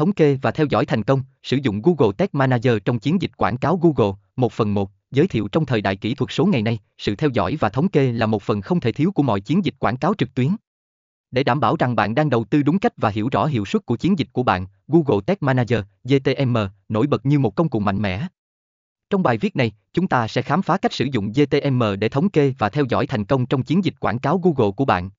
Thống kê và theo dõi thành công, sử dụng Google Tag Manager trong chiến dịch quảng cáo Google, Một phần một, giới thiệu trong thời đại kỹ thuật số ngày nay, sự theo dõi và thống kê là một phần không thể thiếu của mọi chiến dịch quảng cáo trực tuyến. Để đảm bảo rằng bạn đang đầu tư đúng cách và hiểu rõ hiệu suất của chiến dịch của bạn, Google Tag Manager, GTM, nổi bật như một công cụ mạnh mẽ. Trong bài viết này, chúng ta sẽ khám phá cách sử dụng GTM để thống kê và theo dõi thành công trong chiến dịch quảng cáo Google của bạn.